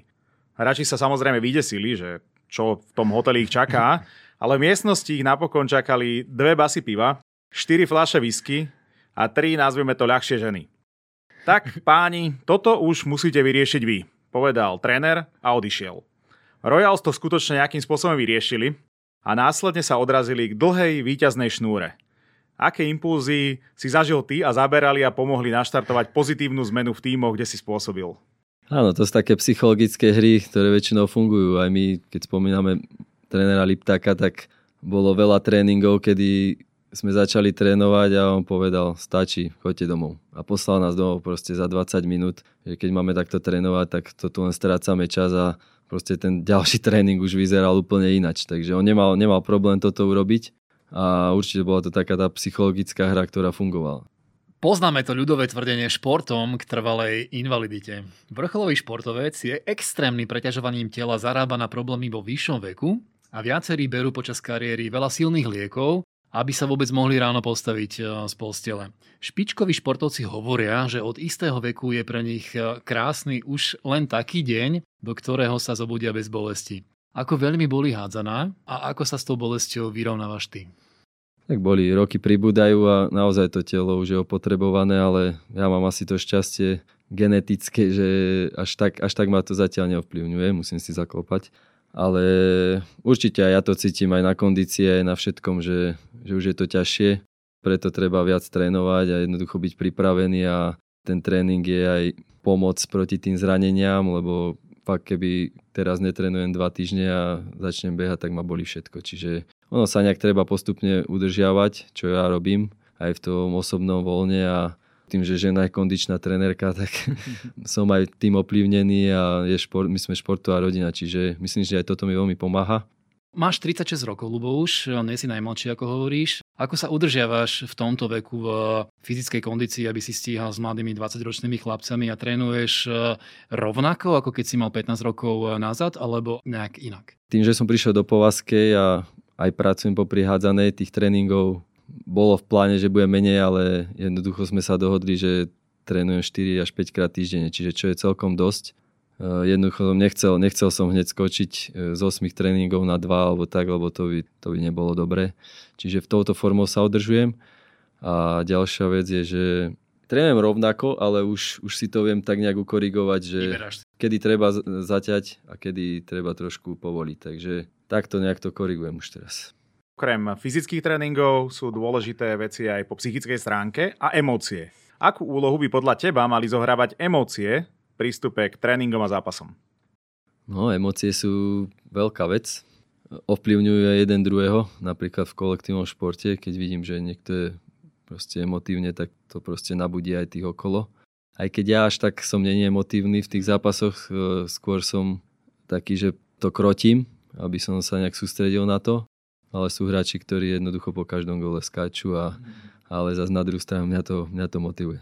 Hráči sa samozrejme vydesili, že čo v tom hoteli ich čaká, ale v miestnosti ich napokon čakali dve basy piva, štyri fľaše whisky a tri, nazvieme to ľahšie ženy. Tak páni, toto už musíte vyriešiť vy, povedal tréner a odišiel. Royals to skutočne nejakým spôsobom vyriešili a následne sa odrazili k dlhej víťaznej šnúre. Aké impulzy si zažil ty a zaberali a pomohli naštartovať pozitívnu zmenu v tímoch, kde si spôsobil? Áno, to sú také psychologické hry, ktoré väčšinou fungujú. Aj my, keď spomíname trénera Liptáka, tak bolo veľa tréningov, kedy sme začali trénovať a on povedal, stačí, choďte domov. A poslal nás domov proste za 20 minút, keď máme takto trénovať, tak to tu len strácame čas a proste ten ďalší tréning už vyzeral úplne inač. Takže on nemal, nemal problém toto urobiť a určite bola to taká tá psychologická hra, ktorá fungovala. Poznáme to ľudové tvrdenie športom k trvalej invalidite. Vrcholový športovec je extrémnym preťažovaním tela zarába na problémy vo vyššom veku a viacerí berú počas kariéry veľa silných liekov, aby sa vôbec mohli ráno postaviť e, z postele. Špičkoví športovci hovoria, že od istého veku je pre nich e, krásny už len taký deň, do ktorého sa zobudia bez bolesti. Ako veľmi boli hádzaná a ako sa s tou bolesťou vyrovnávaš ty? Tak boli, roky pribúdajú a naozaj to telo už je opotrebované, ale ja mám asi to šťastie genetické, že až tak, až tak ma to zatiaľ neovplyvňuje, musím si zaklopať. Ale určite aj ja to cítim aj na kondície, aj na všetkom, že, že už je to ťažšie, preto treba viac trénovať a jednoducho byť pripravený a ten tréning je aj pomoc proti tým zraneniam, lebo fakt keby teraz netrenujem dva týždne a začnem behať, tak ma boli všetko. Čiže ono sa nejak treba postupne udržiavať, čo ja robím aj v tom osobnom voľne a tým, že žena je kondičná trenérka, tak som aj tým oplivnený a je šport, my sme športová rodina, čiže myslím, že aj toto mi veľmi pomáha. Máš 36 rokov, Lubo, už nie si najmladší, ako hovoríš. Ako sa udržiavaš v tomto veku v fyzickej kondícii, aby si stíhal s mladými 20-ročnými chlapcami a trénuješ e, rovnako, ako keď si mal 15 rokov e, nazad, alebo nejak inak? Tým, že som prišiel do Povazkej a aj pracujem po prihádzanej, tých tréningov bolo v pláne, že bude menej, ale jednoducho sme sa dohodli, že trénujem 4 až 5 krát týždenne, čiže čo je celkom dosť Eh, jednoducho som nechcel, nechcel som hneď skočiť eh, z 8 tréningov na 2 alebo tak, lebo to by, to by nebolo dobré. Čiže v touto formou sa udržujem. A ďalšia vec je, že trénujem rovnako, ale už, už si to viem tak nejak ukorigovať, že kedy treba zaťať a kedy treba trošku povoliť. Takže takto nejak to korigujem už teraz. Okrem fyzických tréningov sú dôležité veci aj po psychickej stránke a emócie. Akú úlohu by podľa teba mali zohrávať emócie prístupe k tréningom a zápasom? No, emócie sú veľká vec. Ovplyvňujú aj jeden druhého, napríklad v kolektívnom športe, keď vidím, že niekto je proste emotívne, tak to proste nabudí aj tých okolo. Aj keď ja až tak som není emotívny v tých zápasoch, e, skôr som taký, že to krotím, aby som sa nejak sústredil na to, ale sú hráči, ktorí jednoducho po každom gole skáču, a, ale zase na druhú stranu mňa to, mňa to motivuje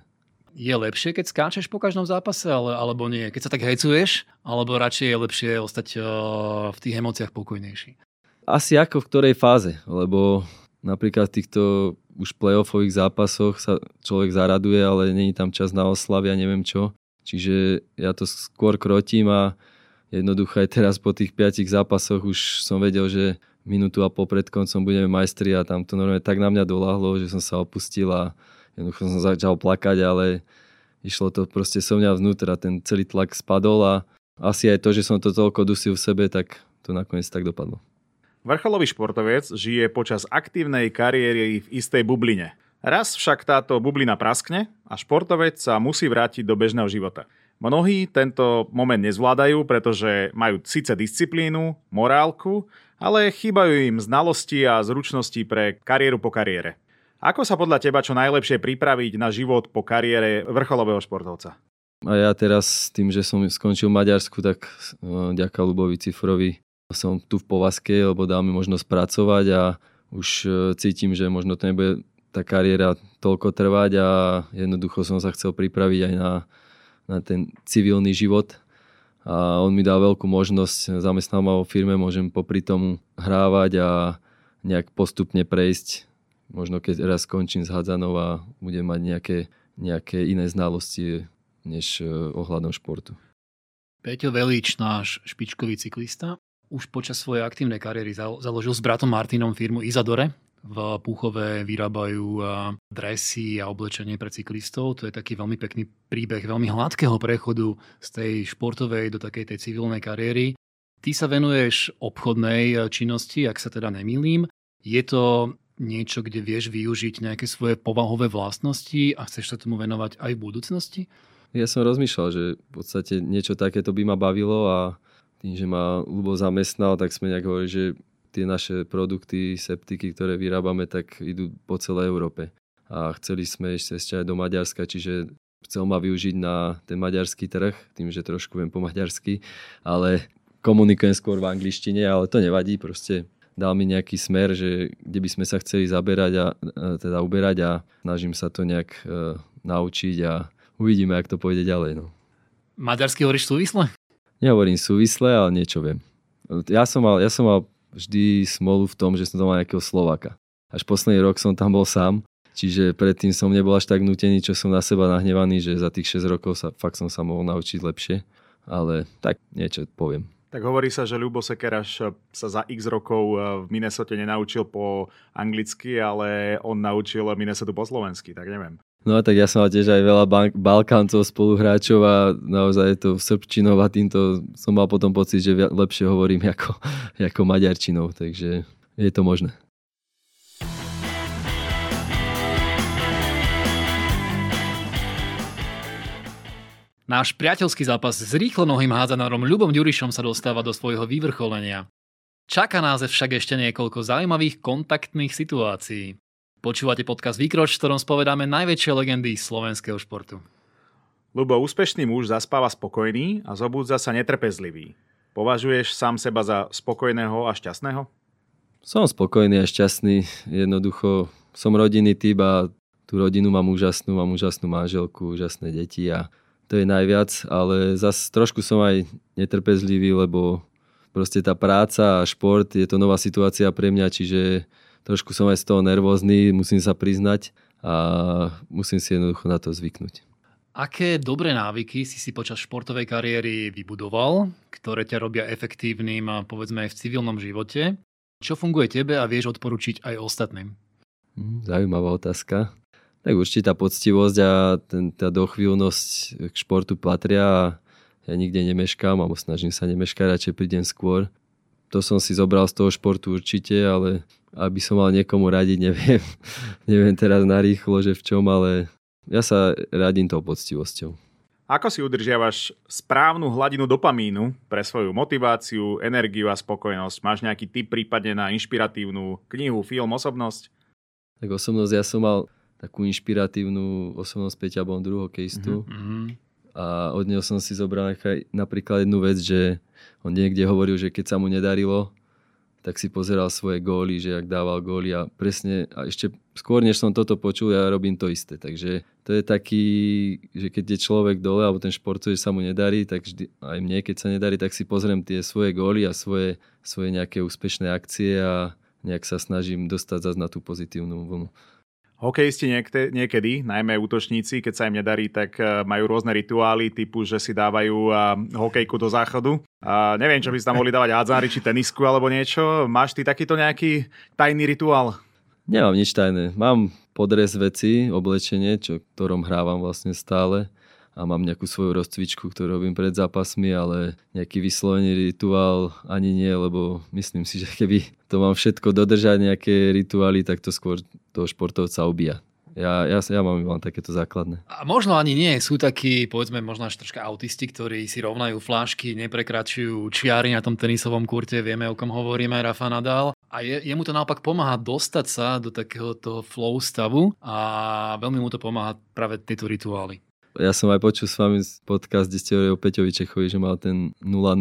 je lepšie, keď skáčeš po každom zápase, ale, alebo nie? Keď sa tak hecuješ, alebo radšej je lepšie ostať uh, v tých emóciách pokojnejší? Asi ako v ktorej fáze, lebo napríklad v týchto už playoffových zápasoch sa človek zaraduje, ale není tam čas na oslavy a neviem čo. Čiže ja to skôr krotím a jednoducho aj teraz po tých piatich zápasoch už som vedel, že minútu a po pred koncom budeme majstri a tam to normálne tak na mňa doláhlo, že som sa opustil a jednoducho som začal plakať, ale išlo to proste so mňa vnútra, ten celý tlak spadol a asi aj to, že som to toľko dusil v sebe, tak to nakoniec tak dopadlo. Vrcholový športovec žije počas aktívnej kariéry v istej bubline. Raz však táto bublina praskne a športovec sa musí vrátiť do bežného života. Mnohí tento moment nezvládajú, pretože majú síce disciplínu, morálku, ale chýbajú im znalosti a zručnosti pre kariéru po kariére. Ako sa podľa teba čo najlepšie pripraviť na život po kariére vrcholového športovca? A ja teraz tým, že som skončil v Maďarsku, tak uh, ďaká Lubovi Cifrovi som tu v Povaske, lebo dal mi možnosť pracovať a už uh, cítim, že možno to nebude tá kariéra toľko trvať a jednoducho som sa chcel pripraviť aj na, na ten civilný život. A on mi dal veľkú možnosť, zamestnal ma vo firme, môžem popri tomu hrávať a nejak postupne prejsť možno keď raz skončím s hádzanou a budem mať nejaké, nejaké iné znalosti než e, ohľadom športu. Peťo Velíč, náš špičkový cyklista, už počas svojej aktívnej kariéry založil s bratom Martinom firmu Izadore. V Púchove vyrábajú dresy a oblečenie pre cyklistov. To je taký veľmi pekný príbeh veľmi hladkého prechodu z tej športovej do takej tej civilnej kariéry. Ty sa venuješ obchodnej e, činnosti, ak sa teda nemýlim. Je to niečo, kde vieš využiť nejaké svoje povahové vlastnosti a chceš sa tomu venovať aj v budúcnosti? Ja som rozmýšľal, že v podstate niečo takéto by ma bavilo a tým, že ma Lubo zamestnal, tak sme nejak hovorili, že tie naše produkty, septiky, ktoré vyrábame, tak idú po celej Európe. A chceli sme ešte, ešte aj do Maďarska, čiže chcel ma využiť na ten maďarský trh, tým, že trošku viem po maďarsky, ale komunikujem skôr v angličtine, ale to nevadí, proste dal mi nejaký smer, že kde by sme sa chceli zaberať a teda uberať a snažím sa to nejak e, naučiť a uvidíme, ak to pôjde ďalej. No. Maďarsky hovoríš súvisle? Nehovorím súvisle, ale niečo viem. Ja som mal, ja som mal vždy smolu v tom, že som tam mal nejakého Slovaka. Až posledný rok som tam bol sám, čiže predtým som nebol až tak nutený, čo som na seba nahnevaný, že za tých 6 rokov sa, fakt som sa mohol naučiť lepšie. Ale tak niečo poviem. Tak hovorí sa, že Ľubo Sekeraš sa za x rokov v Minnesote nenaučil po anglicky, ale on naučil Minnesota po slovensky, tak neviem. No tak ja som mal tiež aj veľa bank- Balkáncov, spoluhráčov a naozaj to srbčinou a týmto som mal potom pocit, že lepšie hovorím ako, ako maďarčinou, takže je to možné. Náš priateľský zápas s rýchlonohým hádzanárom Ľubom Ďurišom sa dostáva do svojho vyvrcholenia. Čaká nás však ešte niekoľko zaujímavých kontaktných situácií. Počúvate podcast Výkroč, v ktorom spovedáme najväčšie legendy slovenského športu. Ľubo, úspešný muž zaspáva spokojný a zobúdza sa netrpezlivý. Považuješ sám seba za spokojného a šťastného? Som spokojný a šťastný. Jednoducho som rodinný typ a tú rodinu mám úžasnú, mám úžasnú manželku, úžasné deti a to je najviac, ale zase trošku som aj netrpezlivý, lebo proste tá práca a šport je to nová situácia pre mňa, čiže trošku som aj z toho nervózny, musím sa priznať a musím si jednoducho na to zvyknúť. Aké dobré návyky si si počas športovej kariéry vybudoval, ktoré ťa robia efektívnym, povedzme aj v civilnom živote? Čo funguje tebe a vieš odporučiť aj ostatným? Hm, zaujímavá otázka. Tak určite tá poctivosť a ten, tá dochvíľnosť k športu patria a ja nikde nemeškám, alebo snažím sa nemeškať, radšej prídem skôr. To som si zobral z toho športu určite, ale aby som mal niekomu radiť, neviem. neviem teraz narýchlo, že v čom, ale ja sa radím tou poctivosťou. Ako si udržiavaš správnu hladinu dopamínu pre svoju motiváciu, energiu a spokojnosť? Máš nejaký tip prípadne na inšpiratívnu knihu, film, osobnosť? Tak osobnosť, ja som mal takú inšpiratívnu osobnosť Peťa Bondru, hokejistu. Mm-hmm. A od neho som si zobral napríklad jednu vec, že on niekde hovoril, že keď sa mu nedarilo, tak si pozeral svoje góly, že ak dával góly a presne, a ešte skôr než som toto počul, ja robím to isté. Takže to je taký, že keď je človek dole, alebo ten športovec sa mu nedarí, tak vždy, aj mne, keď sa nedarí, tak si pozriem tie svoje góly a svoje, svoje nejaké úspešné akcie a nejak sa snažím dostať zase na tú pozitívnu vlnu. Hokejisti niekde, niekedy, najmä útočníci, keď sa im nedarí, tak e, majú rôzne rituály typu, že si dávajú hokejku do záchodu. A neviem, čo by si tam mohli dávať hádzári, či tenisku alebo niečo. Máš ty takýto nejaký tajný rituál? Nemám nič tajné. Mám podres veci, oblečenie, čo, ktorom hrávam vlastne stále a mám nejakú svoju rozcvičku, ktorú robím pred zápasmi, ale nejaký vyslovený rituál ani nie, lebo myslím si, že keby to mám všetko dodržať, nejaké rituály, tak to skôr toho športovca ubíja. Ja, ja, ja mám len takéto základné. A možno ani nie. Sú takí, povedzme, možno až troška autisti, ktorí si rovnajú flášky, neprekračujú čiary na tom tenisovom kurte. Vieme, o kom hovoríme, Rafa Nadal. A je, jemu to naopak pomáha dostať sa do takéhoto flow stavu a veľmi mu to pomáha práve tieto rituály. Ja som aj počul s vami podcast, kde ste o Peťovi Čechovi, že mal ten 0-0.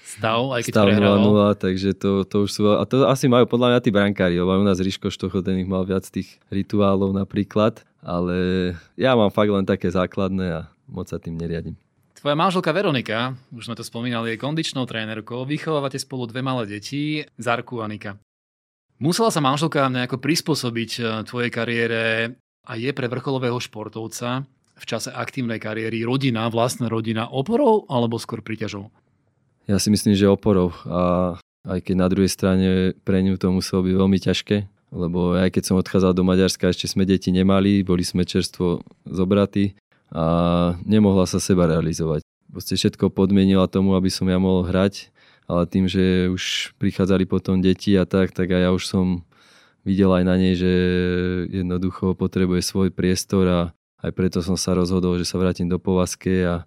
Stav, aj keď Stav 0-0, takže to, to už sú... A to asi majú podľa mňa tí brankári, lebo u nás Ríško Štocho, ten ich mal viac tých rituálov napríklad, ale ja mám fakt len také základné a moc sa tým neriadím. Tvoja manželka Veronika, už sme to spomínali, je kondičnou trénerkou, vychovávate spolu dve malé deti, Zarku a Nika. Musela sa manželka nejako prispôsobiť eh, tvojej kariére a je pre vrcholového športovca v čase aktívnej kariéry rodina, vlastná rodina oporou alebo skôr príťažou? Ja si myslím, že oporou. A aj keď na druhej strane pre ňu to muselo byť veľmi ťažké, lebo aj keď som odchádzal do Maďarska, ešte sme deti nemali, boli sme čerstvo zobratí a nemohla sa seba realizovať. Proste všetko podmienila tomu, aby som ja mohol hrať, ale tým, že už prichádzali potom deti a tak, tak aj ja už som videl aj na nej, že jednoducho potrebuje svoj priestor a aj preto som sa rozhodol, že sa vrátim do Povaske a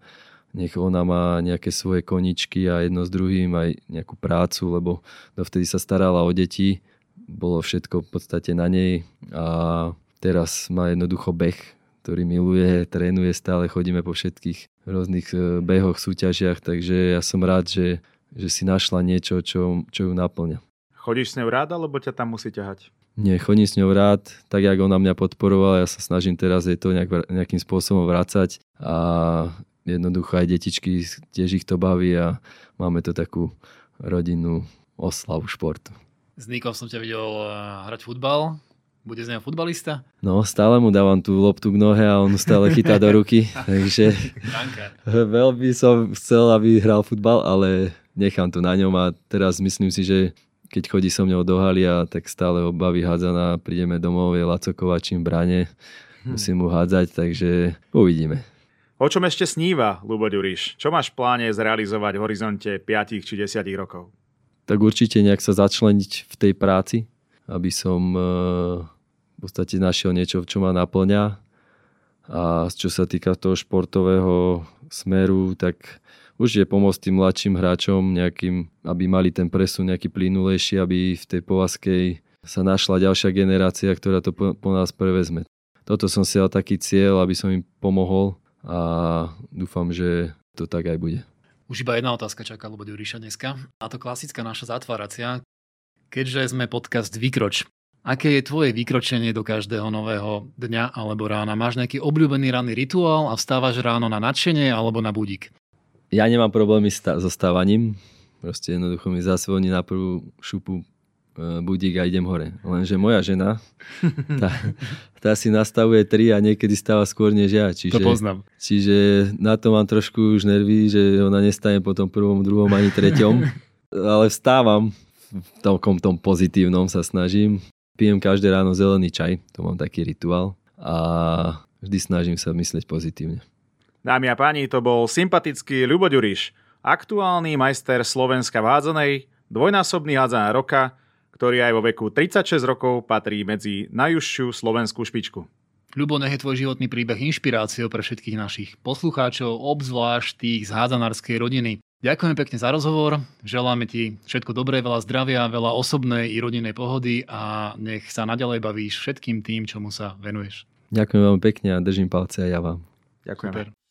nech ona má nejaké svoje koničky a jedno s druhým aj nejakú prácu, lebo dovtedy sa starala o deti, bolo všetko v podstate na nej a teraz má jednoducho beh, ktorý miluje, trénuje stále, chodíme po všetkých rôznych e, behoch, súťažiach, takže ja som rád, že, že si našla niečo, čo, čo ju naplňa. Chodíš s ňou rád, alebo ťa tam musí ťahať? Nie, chodím s ňou rád, tak jak ona mňa podporovala, ja sa snažím teraz jej to nejak, nejakým spôsobom vrácať a jednoducho aj detičky, tiež ich to baví a máme to takú rodinnú oslavu športu. S Nikom som ťa videl eh, hrať futbal. Bude z neho futbalista? No, stále mu dávam tú loptu k nohe a on stále chytá do ruky. takže veľmi som chcel, aby hral futbal, ale nechám to na ňom a teraz myslím si, že keď chodí so mňou do halia, tak stále ho baví hádzaná, prídeme domov, je Laco Kovačím v brane, hm. musím mu hádzať, takže uvidíme. O čom ešte sníva Lubo Ďuriš? Čo máš v pláne zrealizovať v horizonte 5 či 10 rokov? Tak určite nejak sa začleniť v tej práci, aby som eh, v podstate našiel niečo, čo ma naplňa. A čo sa týka toho športového smeru, tak určite pomôcť tým mladším hráčom nejakým, aby mali ten presun nejaký plynulejší, aby v tej povaskej sa našla ďalšia generácia, ktorá to po, po nás prevezme. Toto som si dal taký cieľ, aby som im pomohol a dúfam, že to tak aj bude. Už iba jedna otázka čaká Lubo Ďuriša dneska. A to klasická naša zatváracia. keďže sme podcast Vykroč, aké je tvoje vykročenie do každého nového dňa alebo rána? Máš nejaký obľúbený ranný rituál a vstávaš ráno na nadšenie alebo na budík? Ja nemám problémy so stávaním. Proste jednoducho mi zasvoní na prvú šupu e, budík a idem hore. Lenže moja žena, tá, tá si nastavuje tri a niekedy stáva skôr než ja. Čiže, to poznám. Čiže na to mám trošku už nervy, že ona nestane po tom prvom, druhom ani treťom. Ale vstávam, v takom tom pozitívnom sa snažím. Pijem každé ráno zelený čaj, to mám taký rituál a vždy snažím sa myslieť pozitívne. Dámy a páni, to bol sympatický Ľubo Ďuriš, aktuálny majster Slovenska v hádzanej, dvojnásobný hádzaná roka, ktorý aj vo veku 36 rokov patrí medzi najúžšiu slovenskú špičku. Ľubo, nech je tvoj životný príbeh inšpiráciou pre všetkých našich poslucháčov, obzvlášť tých z hádzanárskej rodiny. Ďakujem pekne za rozhovor, želáme ti všetko dobré, veľa zdravia, veľa osobnej i rodinnej pohody a nech sa naďalej bavíš všetkým tým, čomu sa venuješ. Ďakujem veľmi pekne a držím palce aj ja vám. Ďakujem.